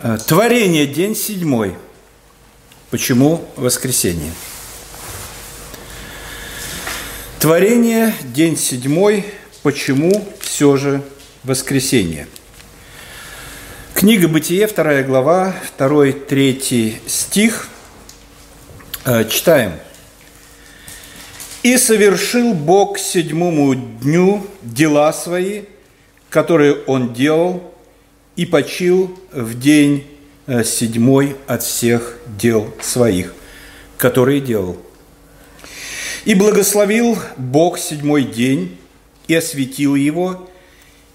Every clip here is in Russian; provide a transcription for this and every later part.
Э, творение, день седьмой. Почему воскресенье? Творение, день седьмой. Почему все же воскресенье? Книга Бытие, вторая глава, второй, третий стих. Э, читаем. «И совершил Бог седьмому дню дела свои, которые Он делал, и почил в день э, седьмой от всех дел своих, которые делал. И благословил Бог седьмой день и осветил его,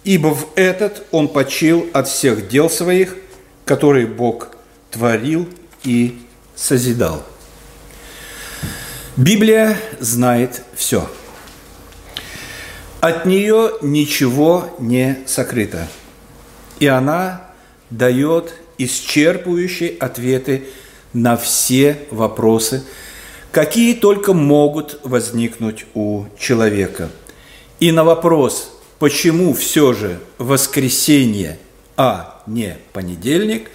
ибо в этот он почил от всех дел своих, которые Бог творил и созидал. Библия знает все. От нее ничего не сокрыто – и она дает исчерпывающие ответы на все вопросы, какие только могут возникнуть у человека. И на вопрос, почему все же воскресенье, а не понедельник,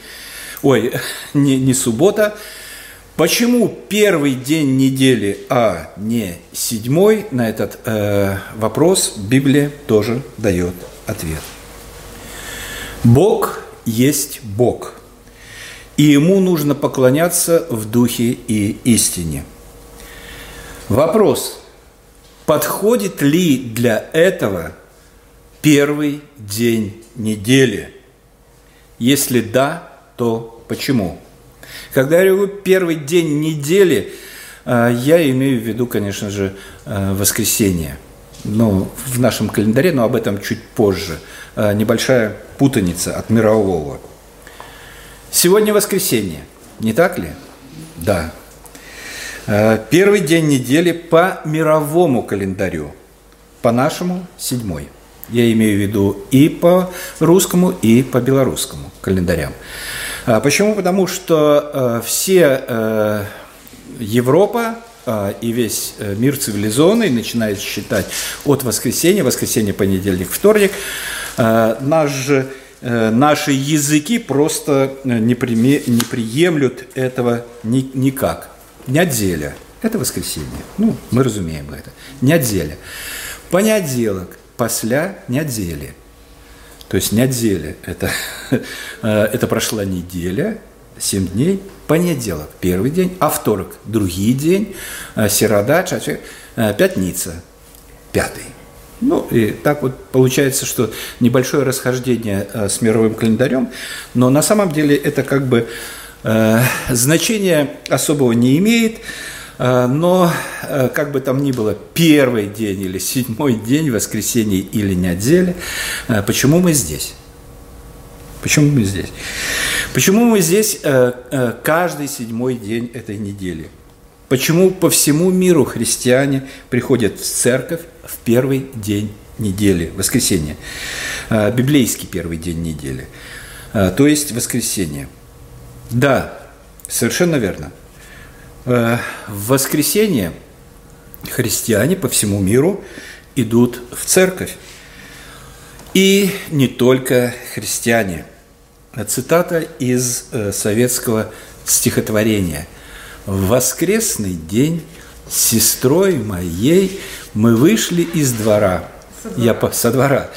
ой, не, не суббота, почему первый день недели, а не седьмой, на этот э, вопрос Библия тоже дает ответ. Бог есть Бог, и Ему нужно поклоняться в духе и истине. Вопрос, подходит ли для этого первый день недели? Если да, то почему? Когда я говорю первый день недели, э, я имею в виду, конечно же, э, воскресенье. Ну, в нашем календаре, но об этом чуть позже – небольшая путаница от мирового. Сегодня воскресенье, не так ли? Да. Э, первый день недели по мировому календарю, по нашему седьмой. Я имею в виду и по русскому, и по белорусскому календарям. А почему? Потому что э, все Европа и весь мир цивилизованный начинает считать от воскресенья, воскресенье, понедельник, вторник, Э, наш же, э, наши языки просто э, не, приме, не приемлют этого ни, никак. Нядзеля – это воскресенье. Ну, мы разумеем это. Нядзеля. Понятделок после недели. То есть недели – это, это прошла неделя, 7 дней, понедельник – первый день, а вторник – другий день, середа, пятница – пятый. Ну, и так вот получается, что небольшое расхождение э, с мировым календарем, но на самом деле это как бы э, значения особого не имеет, э, но э, как бы там ни было, первый день или седьмой день, воскресенье или неделя, э, почему мы здесь? Почему мы здесь? Почему мы здесь э, э, каждый седьмой день этой недели? Почему по всему миру христиане приходят в церковь в первый день недели, воскресенье, а, библейский первый день недели, а, то есть воскресенье. Да, совершенно верно. А, в воскресенье христиане по всему миру идут в церковь. И не только христиане. Цитата из э, советского стихотворения – в воскресный день с сестрой моей мы вышли из двора. Со двора. Я по, со двора.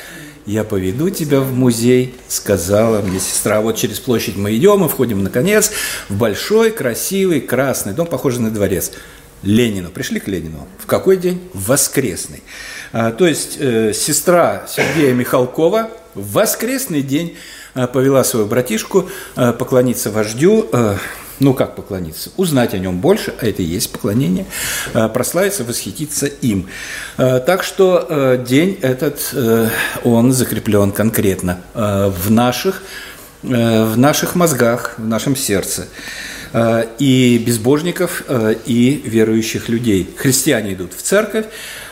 Я поведу тебя в музей, сказала мне сестра. Вот через площадь мы идем и входим, наконец, в большой, красивый, красный дом, похожий на дворец. Ленину. Пришли к Ленину. В какой день? В воскресный. А, то есть э, сестра Сергея Михалкова в воскресный день э, повела своего братишку э, поклониться вождю. Э, ну, как поклониться? Узнать о нем больше, а это и есть поклонение, э, прославиться, восхититься им. Э, так что э, день этот, он закреплен конкретно в наших, в наших мозгах, в нашем сердце и безбожников, и верующих людей. Христиане идут в церковь,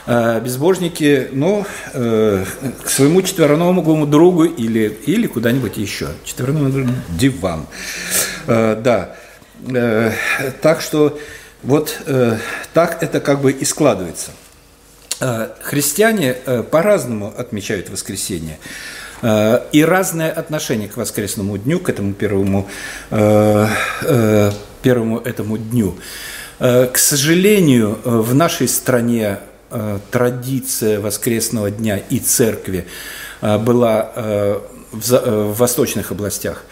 безбожники, ну, к своему четвероногому другу или, или куда-нибудь еще. Четвероногий диван. Да. Э, так что вот э, так это как бы и складывается. Э, христиане по-разному отмечают воскресенье. И разное отношение к воскресному дню, к этому первому, первому этому дню. К сожалению, в нашей стране традиция воскресного дня и церкви была в восточных областях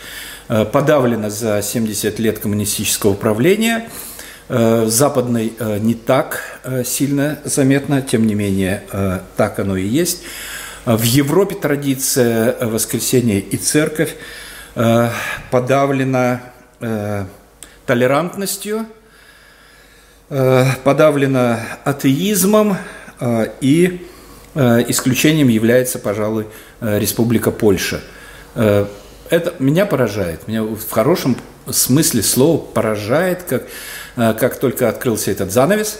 подавлена за 70 лет коммунистического управления – Э, западной э, не так э, сильно заметно, тем не менее так оно и есть. В Европе традиция воскресения и церковь подавлена толерантностью, подавлена атеизмом и исключением является, пожалуй, Республика Польша. Это меня поражает, меня в хорошем смысле слова поражает, как Э, как только открылся этот занавес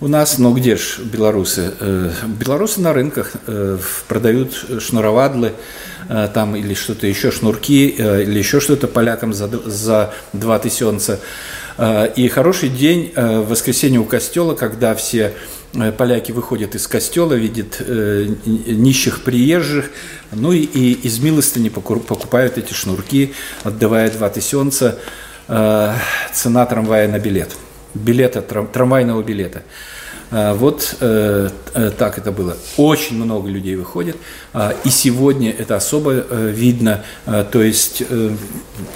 у нас, но где же белорусы? Э, белорусы на рынках э, продают шнуровадлы, там или что-то еще, шнурки, или еще что-то полякам за, за 2 тысячонца. И хороший день в воскресенье у костела, когда все поляки выходят из костела, видят нищих приезжих, ну и, и из милостыни покупают эти шнурки, отдавая 2 тысячонца. Э, цена трамвая на билет, билета, трамвайного билета. Э, вот э, так это было. Очень много людей выходит, и сегодня это особо видно, то есть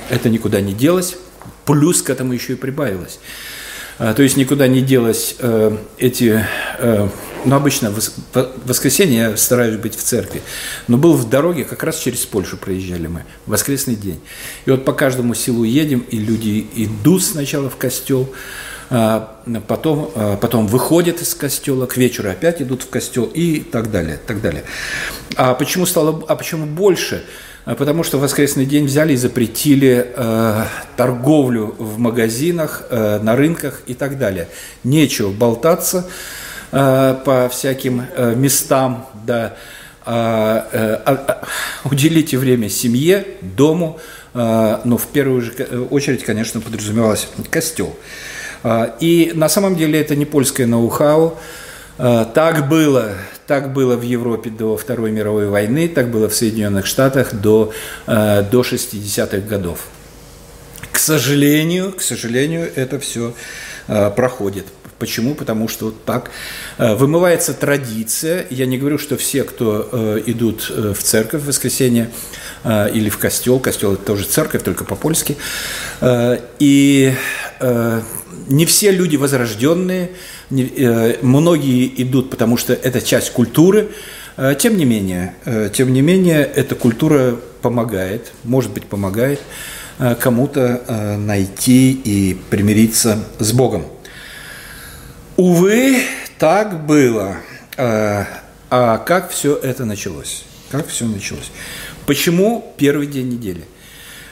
это никуда не делось, плюс к этому еще и прибавилось. То есть никуда не делось эти ну, обычно в воскресенье я стараюсь быть в церкви. Но был в дороге, как раз через Польшу проезжали мы, воскресный день. И вот по каждому селу едем, и люди идут сначала в костел, а потом, а потом выходят из костела, к вечеру опять идут в костел и так далее, так далее. А почему стало, а почему больше? А потому что в воскресный день взяли и запретили э, торговлю в магазинах, э, на рынках и так далее. Нечего болтаться, по всяким э, местам, да, э, а, а, уделите время семье, дому, но в первую же очередь, конечно, подразумевалось костел. И на самом деле это не польское ноу-хау, так было, так было в Европе до Второй мировой войны, так было в Соединенных Штатах до, до 60-х годов. К сожалению, к сожалению, это все проходит. Почему? Потому что так э, вымывается традиция. Я не говорю, что все, кто э, идут э, в церковь в воскресенье или в костел, костел это тоже церковь, только по-польски, и не все люди возрожденные, многие идут, потому что это часть культуры, тем не менее, тем не менее, эта культура помогает, может быть, помогает кому-то найти и примириться с Богом. Увы, так было. А, а как все это началось? Как все началось? Почему первый день недели?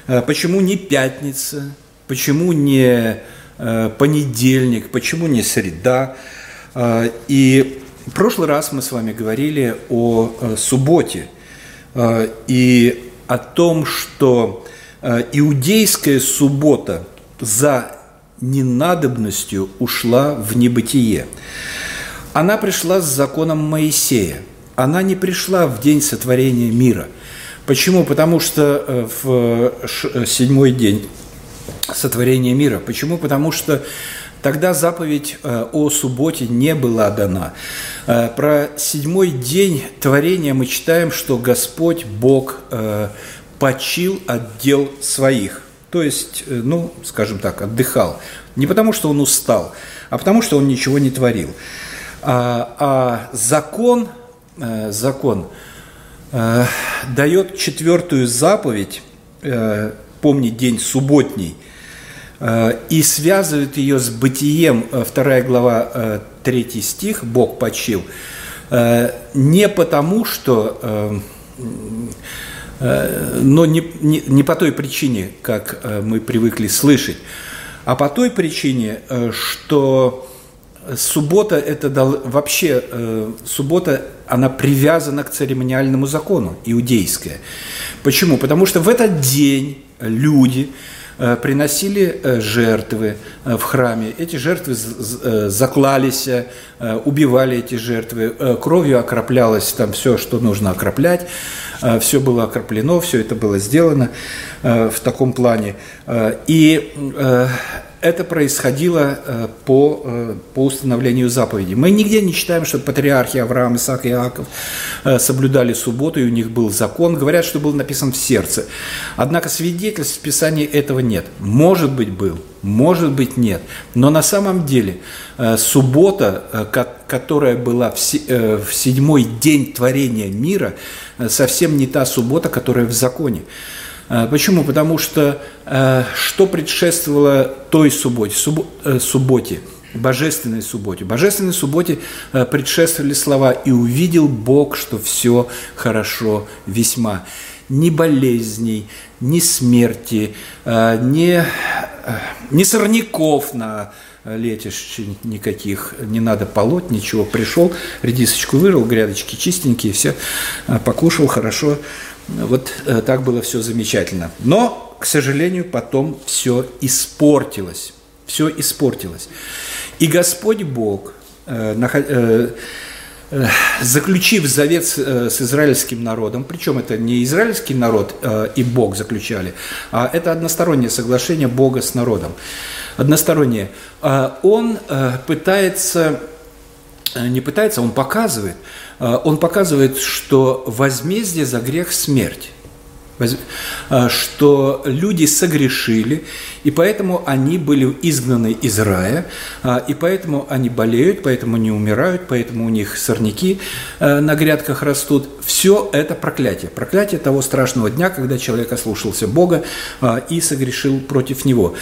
А, почему не пятница? Почему не а, понедельник? Почему не среда? И в прошлый раз мы с вами говорили о субботе и о том, что иудейская суббота за ненадобностью ушла в небытие. Она пришла с законом Моисея. Она не пришла в день сотворения мира. Почему? Потому что э, в э, седьмой день сотворения мира. Почему? Потому что Тогда заповедь э, о субботе не была дана. Про седьмой день творения мы читаем, что Господь Бог почил от дел своих. То есть, э, ну, скажем так, отдыхал. Не потому, что он устал, а потому, что он ничего не творил. А, а закон, э, закон э, дает четвертую заповедь, э, помни день субботний, э, и связывает ее с бытием, э, вторая глава, третий стих, Бог почил, не потому, что... Э, но не, не, не по той причине, как э, мы привыкли слышать, а по той причине, э, что суббота это вообще суббота она привязана к церемониальному закону иудейская. Почему? Потому что в этот день люди приносили жертвы в храме. Эти жертвы заклались, убивали эти жертвы, кровью окроплялось там все, что нужно окроплять. Все было окроплено, все это было сделано в таком плане. И это происходило э, по, э, по установлению заповедей. Мы нигде не читаем, что патриархи Авраам, Исаак и Иаков э, соблюдали субботу, и у них был закон. Говорят, что был написан в сердце. Однако свидетельств в Писании этого нет. Может быть, был, может быть, нет. Но на самом деле суббота, которая была в седьмой день творения мира, совсем не та суббота, которая в законе. А, почему? Потому что а, что предшествовало той субботе, э, субботе, божественной субботе? Божественной субботе э, предшествовали слова «И увидел Бог, что все хорошо весьма». Ни болезней, ни смерти, ни, ни сорняков на летишь никаких, не надо полоть, ничего. Пришел, редисочку вырыл, грядочки чистенькие, все, покушал хорошо, вот э, так было все замечательно. Но, к сожалению, потом все испортилось. Все испортилось. И Господь Бог, э, э, заключив завет с израильским народом, причем это не израильский народ и Бог заключали, а это одностороннее соглашение Бога с народом. Одностороннее. Он пытается, не пытается, он показывает, Э, он показывает, что возмездие за грех – смерть э, что люди согрешили, и поэтому они были изгнаны из рая, э, и поэтому они болеют, поэтому не умирают, поэтому у них сорняки на грядках растут. Все это проклятие. Проклятие того страшного дня, когда человек ослушался Бога и согрешил против Него.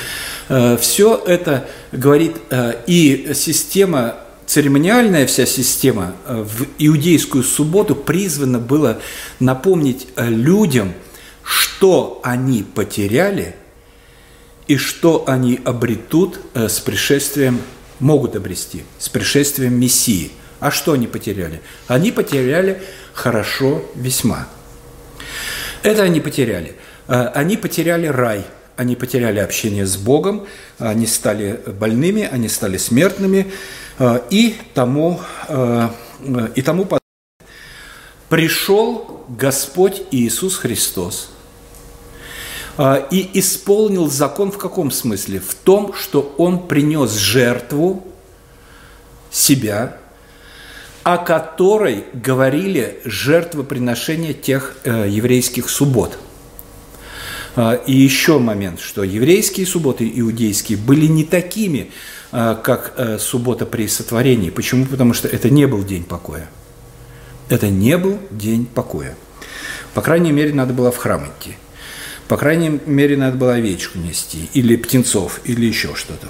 Все это говорит и система церемониальная вся система э, в иудейскую субботу призвана была напомнить э, людям, что они потеряли и что они обретут э, с пришествием, могут обрести, с пришествием Мессии. А что они потеряли? Они потеряли хорошо весьма. Это они потеряли. Они потеряли рай – они потеряли общение с Богом, они стали больными, они стали смертными, и тому, э, и тому пришел Господь Иисус Христос э, и исполнил закон в каком смысле? В том, что Он принес жертву себя, о которой говорили жертвоприношения тех еврейских суббот. И еще момент, что еврейские субботы, иудейские, были не такими, а, как э, суббота при сотворении. Почему? Потому что это не был день покоя. Это не был день покоя. По крайней мере, надо было в храм идти. По крайней мере, надо было овечку нести, или птенцов, или еще что-то.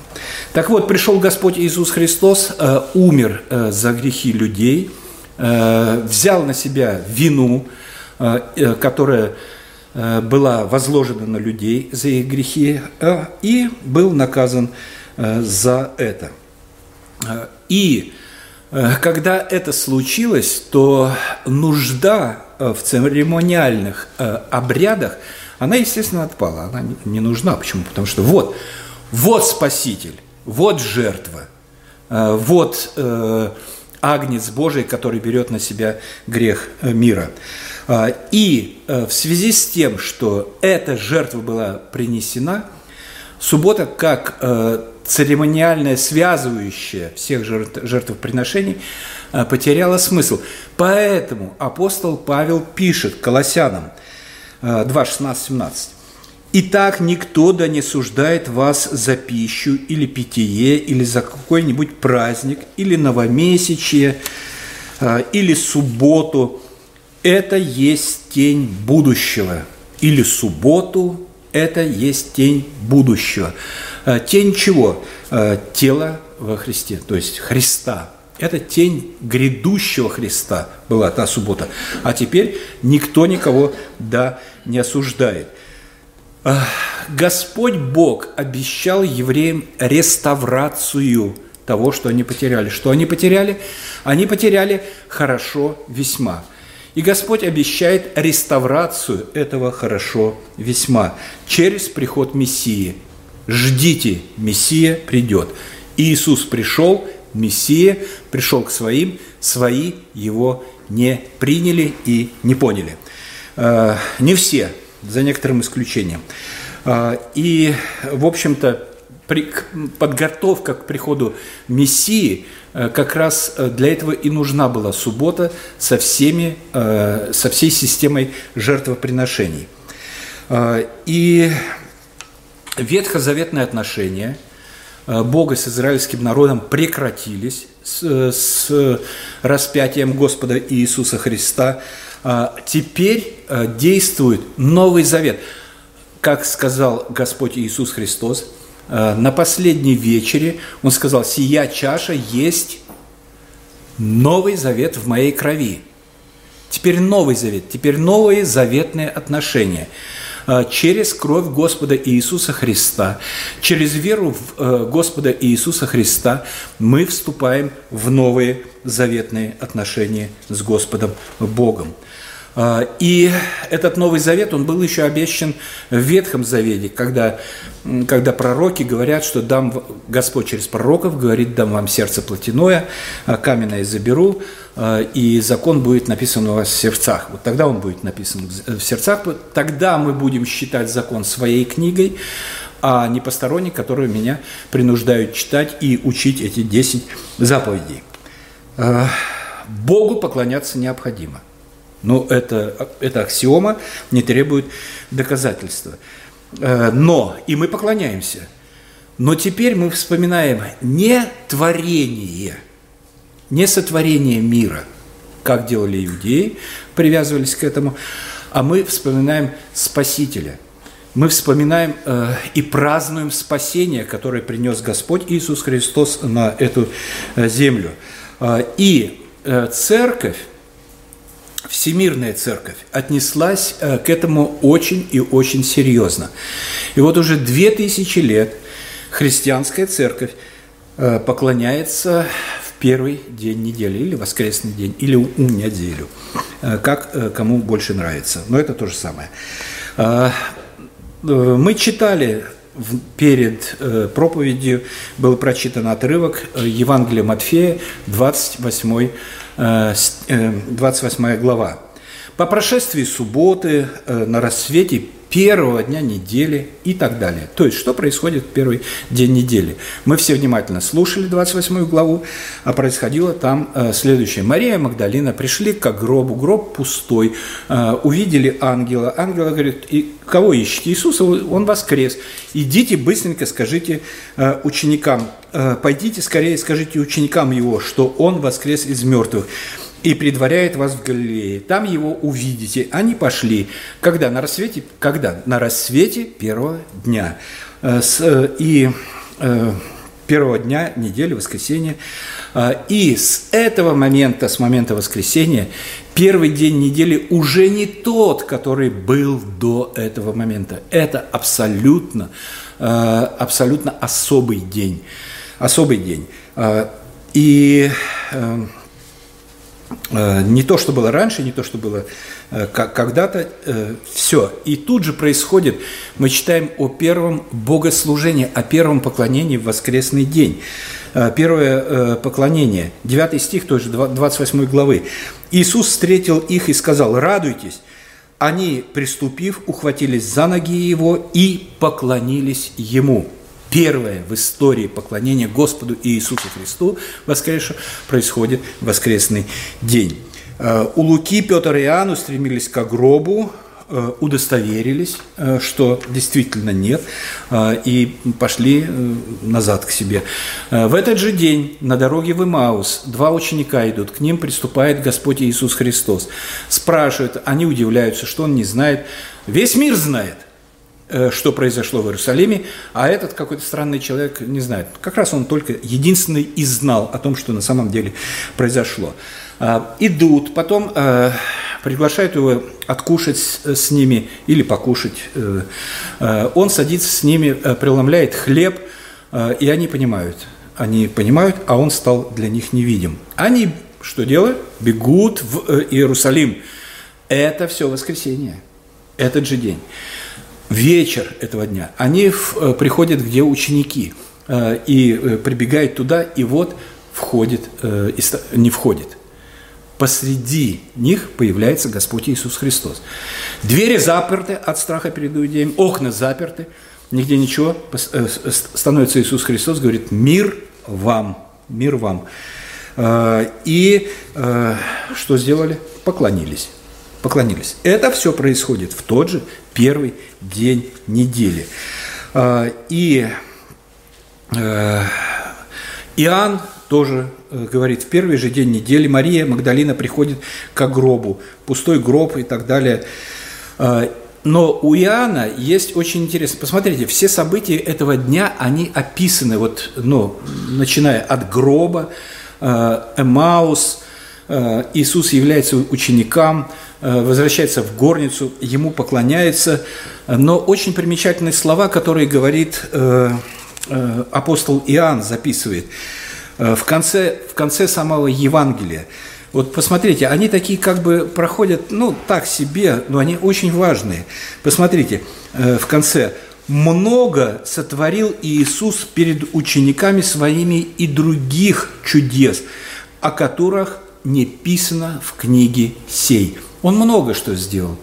Так вот, пришел Господь Иисус Христос, э, умер э, за грехи людей, взял на себя вину, которая была возложена на людей за их грехи, и был наказан Э, за это. Э, и э, когда это случилось, то нужда в церемониальных обрядах, она, естественно, отпала. Она не нужна. Почему? Потому что вот, вот Спаситель, вот жертва, вот Агнец Божий, который берет на себя грех мира. И в связи с тем, что эта жертва была принесена, суббота как церемониальное, связывающее всех жертвоприношений, э, потеряло смысл. Поэтому апостол Павел пишет Колоссянам 2, 16, 17. «Итак, никто да не суждает вас за пищу или питье, или за какой-нибудь праздник, или новомесячие, э, или субботу. Это есть тень будущего. Или субботу – это есть тень будущего. Э, тень чего? Э, Тело во Христе, то есть Христа. Это тень грядущего Христа была та суббота. А теперь никто никого да не осуждает. Э, Господь Бог обещал евреям реставрацию того, что они потеряли. Что они потеряли? Они потеряли хорошо весьма. И Господь обещает реставрацию этого хорошо весьма через приход Мессии – ждите, Мессия придет. Иисус пришел, Мессия пришел к своим, свои его не приняли и не поняли. Не все, за некоторым исключением. И, в общем-то, подготовка к приходу Мессии как раз для этого и нужна была суббота со, всеми, со всей системой жертвоприношений. И ветхозаветные отношения э, Бога с израильским народом прекратились с, с распятием Господа Иисуса Христа. Теперь э, действует Новый Завет. Как сказал Господь Иисус Христос, э, на последней вечере Он сказал, «Сия чаша есть Новый Завет в моей крови». Теперь Новый Завет, теперь новые заветные отношения – Э, через кровь Господа Иисуса Христа, через веру в э, Господа Иисуса Христа мы вступаем в новые заветные отношения с Господом Богом. А, и этот Новый Завет, он был еще обещан в Ветхом Завете, когда, когда пророки говорят, что дам, Господь через пророков говорит, дам вам сердце плотяное, а каменное заберу, а, и закон будет написан у вас в сердцах. Вот тогда он будет написан в сердцах, тогда мы будем считать закон своей книгой, а не посторонний, которые меня принуждают читать и учить эти 10 заповедей. Богу поклоняться необходимо. Но это, это аксиома, не требует доказательства. Э, но, и мы поклоняемся. Но теперь мы вспоминаем не творение, не сотворение мира, как делали иудеи, привязывались к этому, а мы вспоминаем Спасителя. Мы вспоминаем э, и празднуем спасение, которое принес Господь Иисус Христос на эту э, землю. Э, и церковь, Всемирная Церковь отнеслась э, к этому очень и очень серьезно. И вот уже две тысячи лет христианская церковь э, поклоняется в первый день недели, или воскресный день, или у неделю, э, как кому больше нравится. Но это то же самое. Мы читали перед проповедью, был прочитан отрывок Евангелия Матфея, 28 28 э, глава. По прошествии субботы э, на рассвете первого дня недели и так далее. То есть, что происходит в первый день недели? Мы все внимательно слушали 28 главу, а происходило там э, следующее. Мария Магдалина пришли к гробу, гроб пустой, увидели ангела. Ангел говорит, и кого ищете? Иисуса, он воскрес. Идите быстренько скажите ученикам, пойдите скорее скажите ученикам его, что он воскрес из мертвых и предваряет вас в Галилее. Там его увидите. Они пошли. Когда? На рассвете? Когда? На рассвете первого дня. Э, э, и э, первого дня недели, воскресенья. И с этого момента, с момента воскресенья, первый день недели уже не тот, который был до этого момента. Это абсолютно, абсолютно особый день. Особый день. И не то, что было раньше, не то, что было э, когда-то, э, все. И тут же происходит, мы читаем о первом богослужении, о первом поклонении в воскресный день. Первое поклонение, 9 стих той же 28 главы. Иисус встретил их и сказал, радуйтесь. Они, приступив, ухватились за ноги его и поклонились ему первое в истории поклонения Господу Иисусу Христу воскресшему происходит в воскресный день. Э, у Луки Петр и Иоанн устремились к гробу, э, удостоверились, э, что действительно нет, и пошли назад к себе. В этот же день на дороге в Имаус два ученика идут, к ним приступает Господь Иисус Христос. Спрашивают, они удивляются, что он не знает. Весь мир знает. Э, что произошло в Иерусалиме, а этот какой-то странный человек не знает. Как раз он только единственный и знал о том, что на самом деле произошло. А, идут, потом э, приглашают его откушать с ними или покушать. Э, он садится с ними, преломляет хлеб, и они понимают. Они понимают, а он стал для них невидим. Они что делают? Бегут в Иерусалим. Это все воскресенье, этот же день вечер этого дня, они э, приходят, где ученики, э, и э, прибегают туда, и вот входит, не входит. посреди них появляется Господь Иисус Христос. Двери заперты от страха перед иудеями, окна заперты, нигде ничего. Становится Иисус Христос, говорит, мир вам, мир вам. И что сделали? Поклонились. Поклонились. Это все происходит в тот же первый день недели. И Иоанн тоже э, говорит, в первый же день недели Мария Магдалина приходит к гробу, пустой гроб и так далее. Э, но у Иоанна есть очень интересно. Посмотрите, все события этого дня, они описаны, вот, ну, начиная от гроба, э, Эмаус, Иисус является ученикам, возвращается в горницу, ему поклоняется. Но очень примечательные слова, которые говорит апостол Иоанн, записывает – Э, в конце, в конце самого Евангелия. Вот посмотрите, они такие как бы проходят, ну, так себе, но они очень важные. Посмотрите, э, в конце. «Много сотворил Иисус перед учениками своими и других чудес, о которых не писано в книге сей». Он много что сделал,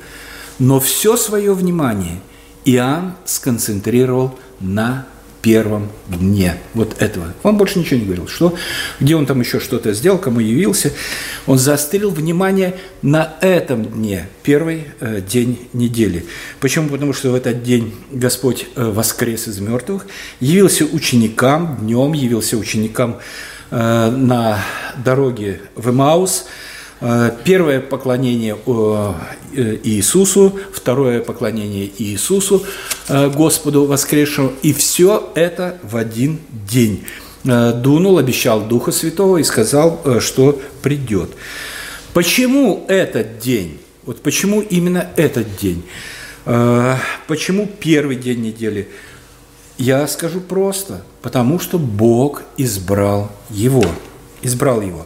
но все свое внимание Иоанн сконцентрировал на первом дне вот этого. Он больше ничего не говорил. Что, где он там еще что-то сделал, кому явился. Он заострил внимание на этом дне, первый э, день недели. Почему? Потому что в этот день Господь э, воскрес из мертвых, явился ученикам днем, явился ученикам э, на дороге в Эмаус – первое поклонение э, Иисусу, второе поклонение Иисусу, э, Господу воскресшему, и все это в один день. Дунул, обещал Духа Святого и сказал, что придет. Почему этот день? Вот почему именно этот день? Почему первый день недели? Я скажу просто, потому что Бог избрал его. Избрал его.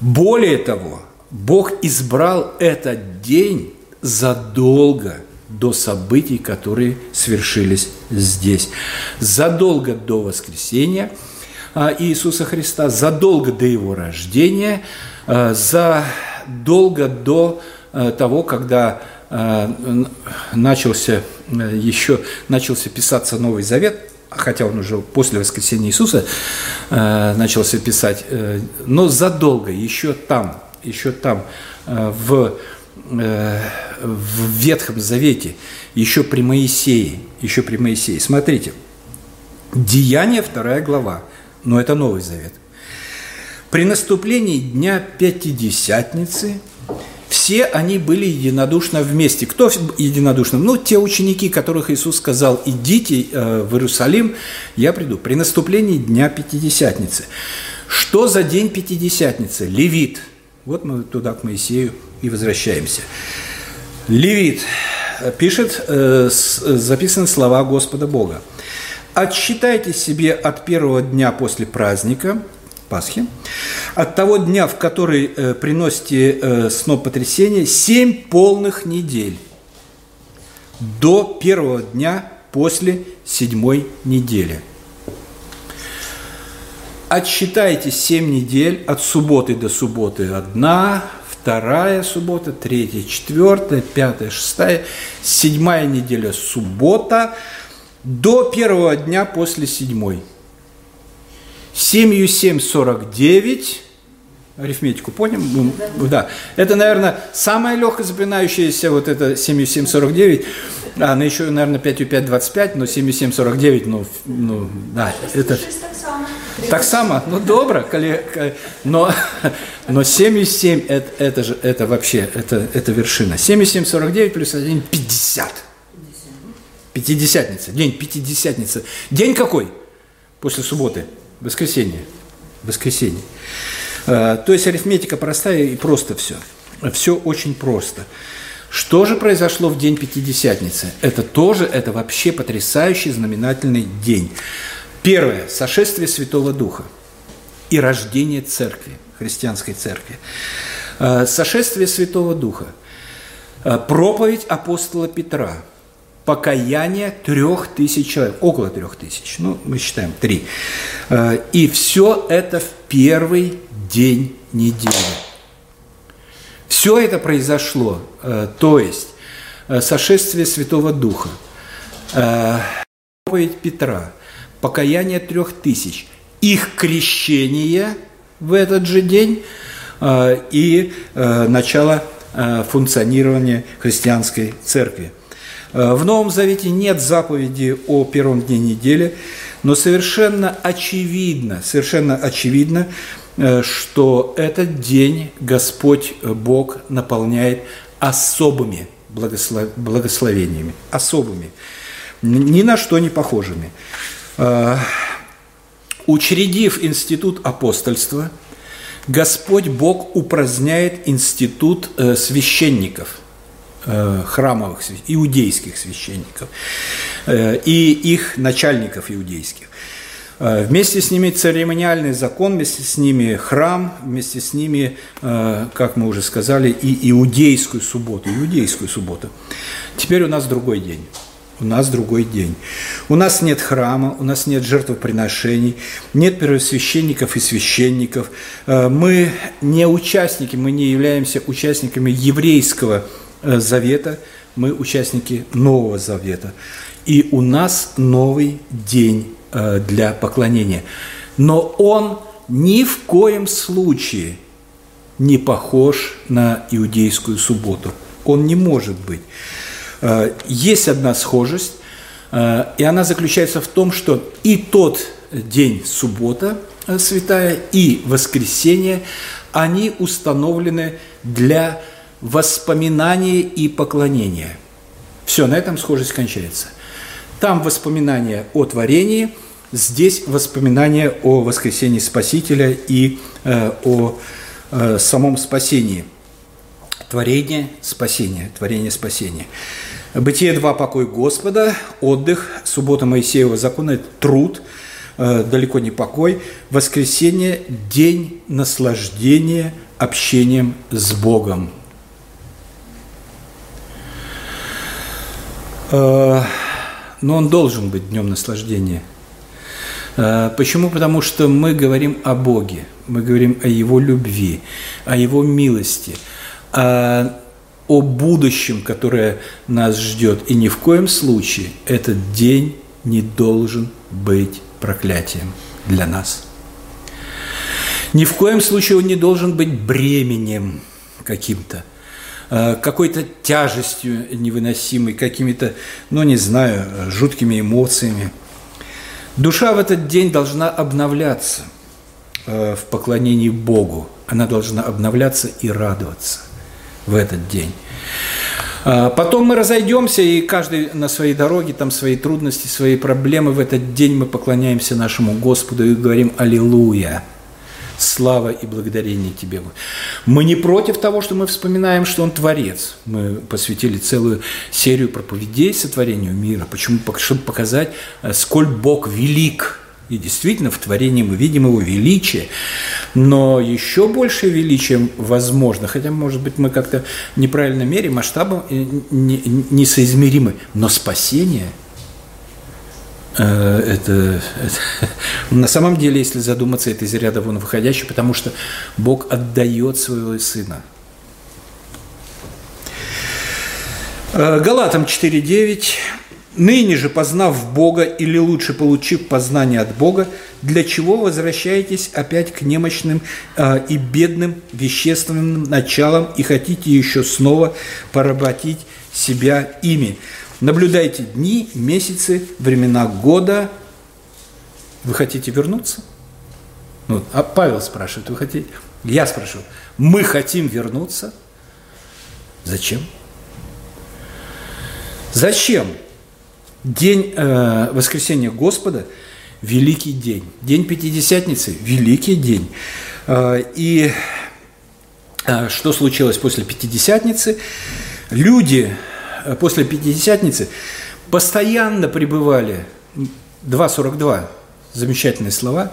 Более того, Бог избрал этот день задолго до событий, которые свершились здесь. Задолго до воскресения а, Иисуса Христа, задолго до Его рождения, а, задолго до а, того, когда начался еще начался писаться Новый Завет, хотя он уже после воскресения Иисуса э, начался писать, э, но задолго, еще там, еще там, э, в, э, в Ветхом Завете, еще при Моисее, еще при Моисее. Смотрите, Деяние, вторая глава, но это Новый Завет. При наступлении Дня Пятидесятницы все они были единодушно вместе. Кто единодушно? Ну, те ученики, которых Иисус сказал, идите э, в Иерусалим, я приду. При наступлении Дня Пятидесятницы. Что за день Пятидесятницы? Левит. Вот мы туда к Моисею и возвращаемся. Левит пишет, э, записаны слова Господа Бога. «Отсчитайте себе от первого дня после праздника, Пасхи, от того дня, в который э, приносите э, сноп потрясения, семь полных недель. До первого дня после седьмой недели. Отсчитайте семь недель от субботы до субботы. Одна, вторая суббота, третья, четвертая, пятая, шестая, седьмая неделя суббота до первого дня после седьмой – 7 7 49, арифметику понял? Ну, да. Это, наверное, самая легко запоминающаяся вот это 7 7 49. А, ну еще, наверное, 5 5 25, но 7 7 49, ну, ну да, это... Так само, ну добро, но, но 7 7 это, это же, это вообще, это, это вершина. 7 7 49 плюс 1 50. Пятидесятница, день пятидесятницы. День какой? После субботы. Воскресенье. Воскресенье. А, то есть арифметика простая и просто все. Все очень просто. Что же произошло в день Пятидесятницы? Это тоже, это вообще потрясающий знаменательный день. Первое – сошествие Святого Духа и рождение церкви, христианской церкви. А, сошествие Святого Духа, а, проповедь апостола Петра – покаяние трех тысяч человек, около трех тысяч, ну, мы считаем три. Э, и все это в первый день недели. Все это произошло, э, то есть э, сошествие Святого Духа, проповедь Петра, покаяние трех тысяч, их крещение в этот же день и начало функционирования христианской церкви. В Новом Завете нет заповеди о первом дне недели, но совершенно очевидно, совершенно очевидно, э, что этот день Господь э, Бог наполняет особыми благословениями, особыми, ни на что не похожими. Э, учредив институт апостольства, Господь Бог упраздняет институт священников – Э, храмовых, иудейских священников э, и их начальников иудейских. Э, вместе с ними церемониальный закон, вместе с ними храм, вместе с ними, как мы уже сказали, и иудейскую субботу, иудейскую субботу. Теперь у нас другой день. У нас другой день. У нас нет храма, у нас нет жертвоприношений, нет первосвященников и священников. Мы не участники, мы не являемся участниками еврейского Э, Завета, мы участники Нового Завета. И у нас новый день э, для поклонения. Но он ни в коем случае не похож на иудейскую субботу. Он не может быть. Э, есть одна схожесть, и она заключается в том, что и тот день суббота святая, и воскресенье, они установлены для воспоминание и поклонение. Все, на этом схожесть кончается. Там воспоминания о творении, здесь воспоминания о воскресении Спасителя и э, о э, самом спасении. Творение, спасение, творение, спасение. Бытие два покой Господа, отдых, суббота Моисеева закона – это труд, э, далеко не покой. Воскресенье – день наслаждения общением с Богом, но он должен быть днем наслаждения. Э, почему? Потому что мы говорим о Боге, мы говорим о Его любви, о Его милости, о, о будущем, которое нас ждет. И ни в коем случае этот день не должен быть проклятием для нас. Ни в коем случае он не должен быть бременем каким-то. Э, какой-то тяжестью невыносимой, какими-то, ну не знаю, жуткими эмоциями. Душа в этот день должна обновляться э, в поклонении Богу. Она должна обновляться и радоваться в этот день. Э, потом мы разойдемся, и каждый на своей дороге, там свои трудности, свои проблемы. В этот день мы поклоняемся нашему Господу и говорим «Аллилуйя» слава и благодарение Тебе. Мы не против того, что мы вспоминаем, что Он Творец. Мы посвятили целую серию проповедей сотворению мира. Почему? Чтобы показать, э, сколь Бог велик. И действительно, в творении мы видим Его величие. Но еще большее величие возможно, хотя, может быть, мы как-то неправильно меряем, масштабом э, несоизмеримы. Но спасение – это, это на самом деле, если задуматься, это из ряда вон выходящий, потому что Бог отдает своего Сына. Э, Галатам 4.9. «Ныне же, познав Бога, или лучше получив познание от Бога, для чего возвращаетесь опять к немощным э, и бедным вещественным началам и хотите еще снова поработить себя ими?» Наблюдайте дни, месяцы, времена года. Вы хотите вернуться? Ну, а Павел спрашивает, вы хотите? Я спрашиваю, мы хотим вернуться? Зачем? Зачем? День э, воскресения Господа – великий день. День Пятидесятницы – великий день. Э, и э, что случилось после Пятидесятницы? Люди после Пятидесятницы постоянно пребывали, 2.42, замечательные слова,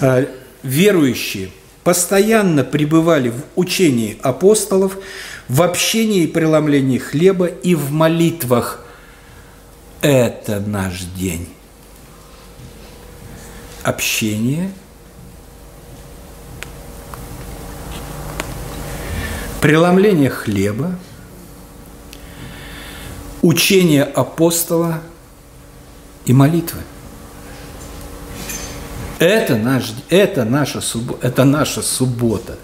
э, верующие постоянно пребывали в учении апостолов, в общении и преломлении хлеба и в молитвах. Это наш день. Общение, преломление хлеба, учение апостола и молитвы. Это, наш, это, наша, это наша суббота,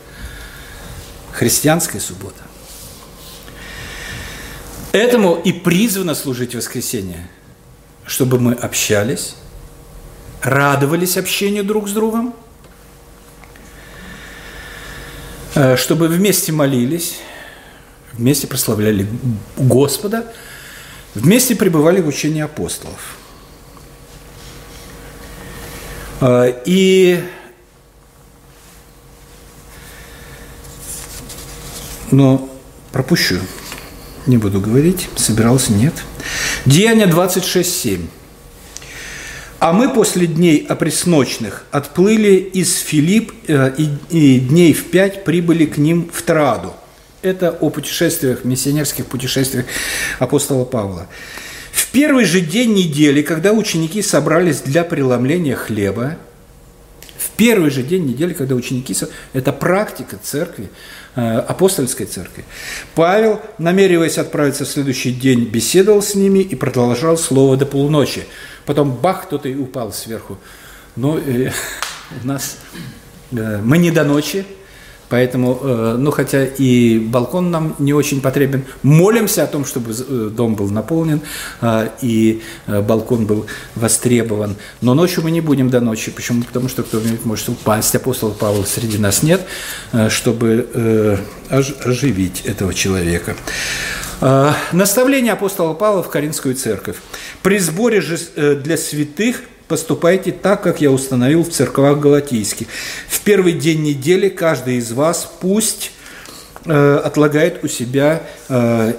христианская суббота. Этому и призвано служить воскресенье, чтобы мы общались, радовались общению друг с другом, э, чтобы вместе молились, вместе прославляли Господа, вместе пребывали в учении апостолов. Э, и но пропущу не буду говорить, собирался, нет. Деяние 26.7. А мы после дней опресночных отплыли из Филипп э, и дней в пять прибыли к ним в Траду. Это о путешествиях, миссионерских путешествиях апостола Павла. В первый же день недели, когда ученики собрались для преломления хлеба, в первый же день недели, когда ученики... Это практика церкви, Э, апостольской церкви. Павел, намереваясь отправиться в следующий день, беседовал с ними и продолжал слово до полуночи. Потом бах, кто-то и упал сверху. Но э, у нас э, мы не до ночи, Поэтому, э, ну хотя и балкон нам не очень потребен, молимся о том, чтобы э, дом был наполнен э, и балкон был востребован. Но ночью мы не будем до ночи. Почему? Потому что кто-нибудь может упасть. Апостола Павла среди нас нет, чтобы оживить этого человека. Наставление апостола Павла в Каринскую церковь. При сборе для святых – поступайте так, как я установил в церквах Галатийских. В первый день недели каждый из вас пусть э, отлагает у себя э,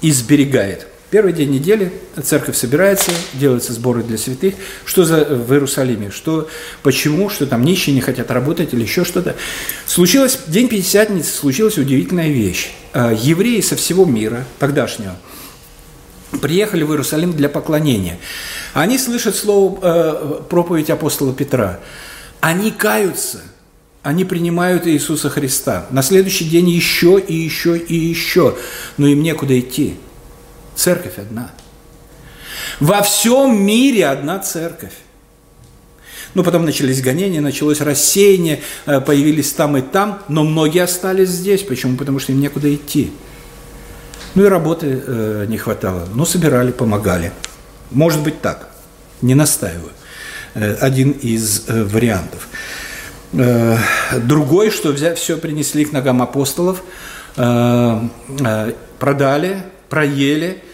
и сберегает. Первый день недели церковь собирается, делаются сборы для святых. Что за в Иерусалиме? Что, почему? Что там нищие не хотят работать или еще что-то? Случилось, день Пятидесятницы, случилась удивительная вещь. Э, евреи со всего мира, тогдашнего, приехали в Иерусалим для поклонения. Они слышат слово, э, проповедь апостола Петра. Они каются, они принимают Иисуса Христа. На следующий день еще и еще и еще. Но им некуда идти. Церковь одна. Во всем мире одна церковь. Ну, потом начались гонения, началось рассеяние, э, появились там и там, но многие остались здесь. Почему? Потому что им некуда идти. Ну и работы э, не хватало. Но собирали, помогали. Может быть так, не настаиваю. Э, один из э, вариантов. Э, другой, что взять все принесли к ногам апостолов, продали, проели,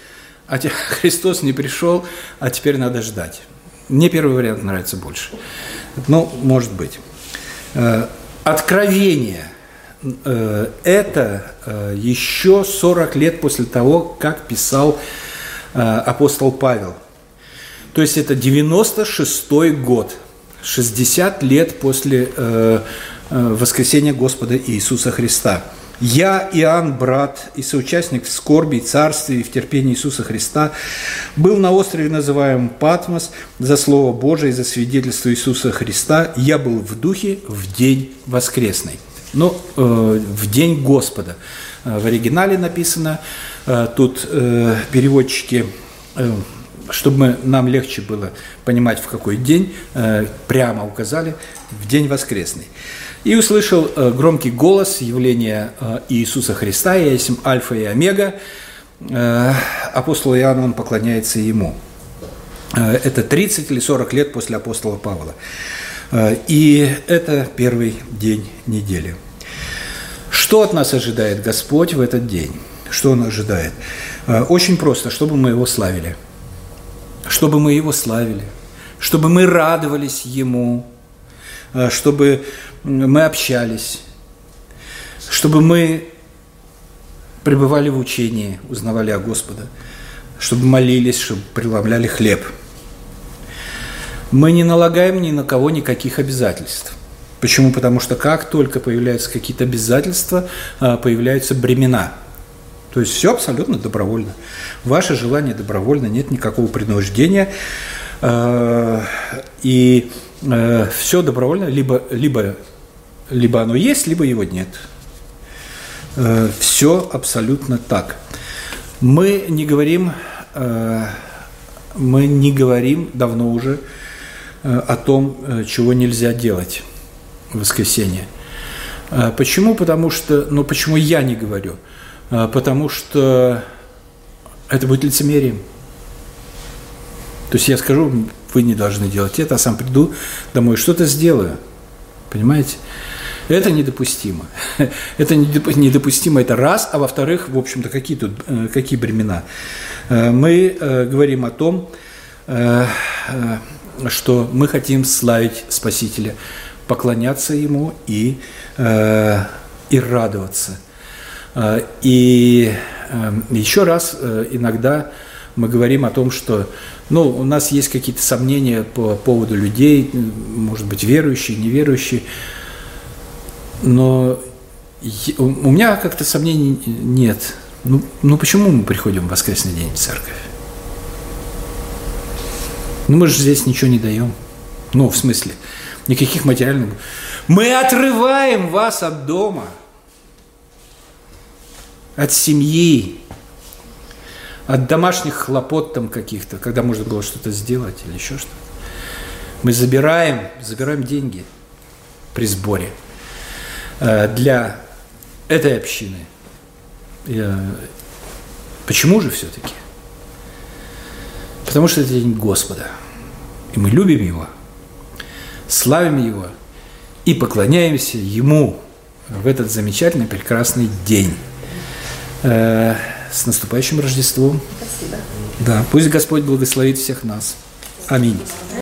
а Христос не пришел, а теперь надо ждать. Мне первый вариант нравится больше. Ну, может быть. Откровение – это еще 40 лет после того, как писал апостол Павел – то есть это 96 год, 60 лет после э, э, воскресения Господа Иисуса Христа. Я, Иоанн, брат и соучастник в скорби, царстве и в терпении Иисуса Христа, был на острове, называемом Патмос, за Слово Божие и за свидетельство Иисуса Христа. Я был в духе в день воскресный. Ну, э, в день Господа. Э, в оригинале написано, э, тут э, переводчики э, чтобы нам легче было понимать, в какой день, э, прямо указали, в день воскресный. И услышал э, громкий голос явления э, Иисуса Христа, «Я есть Альфа и Омега». Апостол Иоанн, он поклоняется ему. Это 30 или 40 лет после апостола Павла. И это первый день недели. Что от нас ожидает Господь в этот день? Что Он ожидает? Очень просто, чтобы мы Его славили – чтобы мы Его славили, чтобы мы радовались Ему, э, чтобы мы общались, чтобы мы пребывали в учении, узнавали о Господа, чтобы молились, чтобы преломляли хлеб. Мы не налагаем ни на кого никаких обязательств. Почему? Потому что как только появляются какие-то обязательства, э, появляются бремена – то есть все абсолютно добровольно. Ваше желание добровольно, нет никакого принуждения. Э, и э, все добровольно, либо, либо, либо оно есть, либо его нет. Все абсолютно так. Мы не говорим, мы не говорим давно уже о том, чего нельзя делать воскресенье. Э, почему? Потому что, ну почему я не говорю? Э, потому что это будет лицемерием. То есть я скажу, вы не должны делать это, а сам приду домой, что-то сделаю. Понимаете? Это недопустимо. Это недопустимо, это раз, а во-вторых, в общем-то, какие тут, э, какие бремена? Э, мы э, говорим о том, что мы хотим славить Спасителя, поклоняться Ему и, и радоваться. И еще раз иногда мы говорим о том, что ну, у нас есть какие-то сомнения по поводу людей, может быть, верующие, неверующие, но у меня как-то сомнений нет. Ну, ну почему мы приходим в воскресный день в церковь? Ну мы же здесь ничего не даем. Ну, в смысле, никаких материальных... Мы отрываем вас от дома, от семьи, от домашних хлопот там каких-то, когда можно было что-то сделать или еще что-то. Мы забираем, забираем деньги при сборе – Э, для этой общины. Почему же все-таки? Потому что это день Господа. И мы любим Его, славим Его и поклоняемся Ему в этот замечательный, прекрасный день. Э, с наступающим Рождеством. Спасибо. Да, пусть Господь благословит всех нас. Аминь.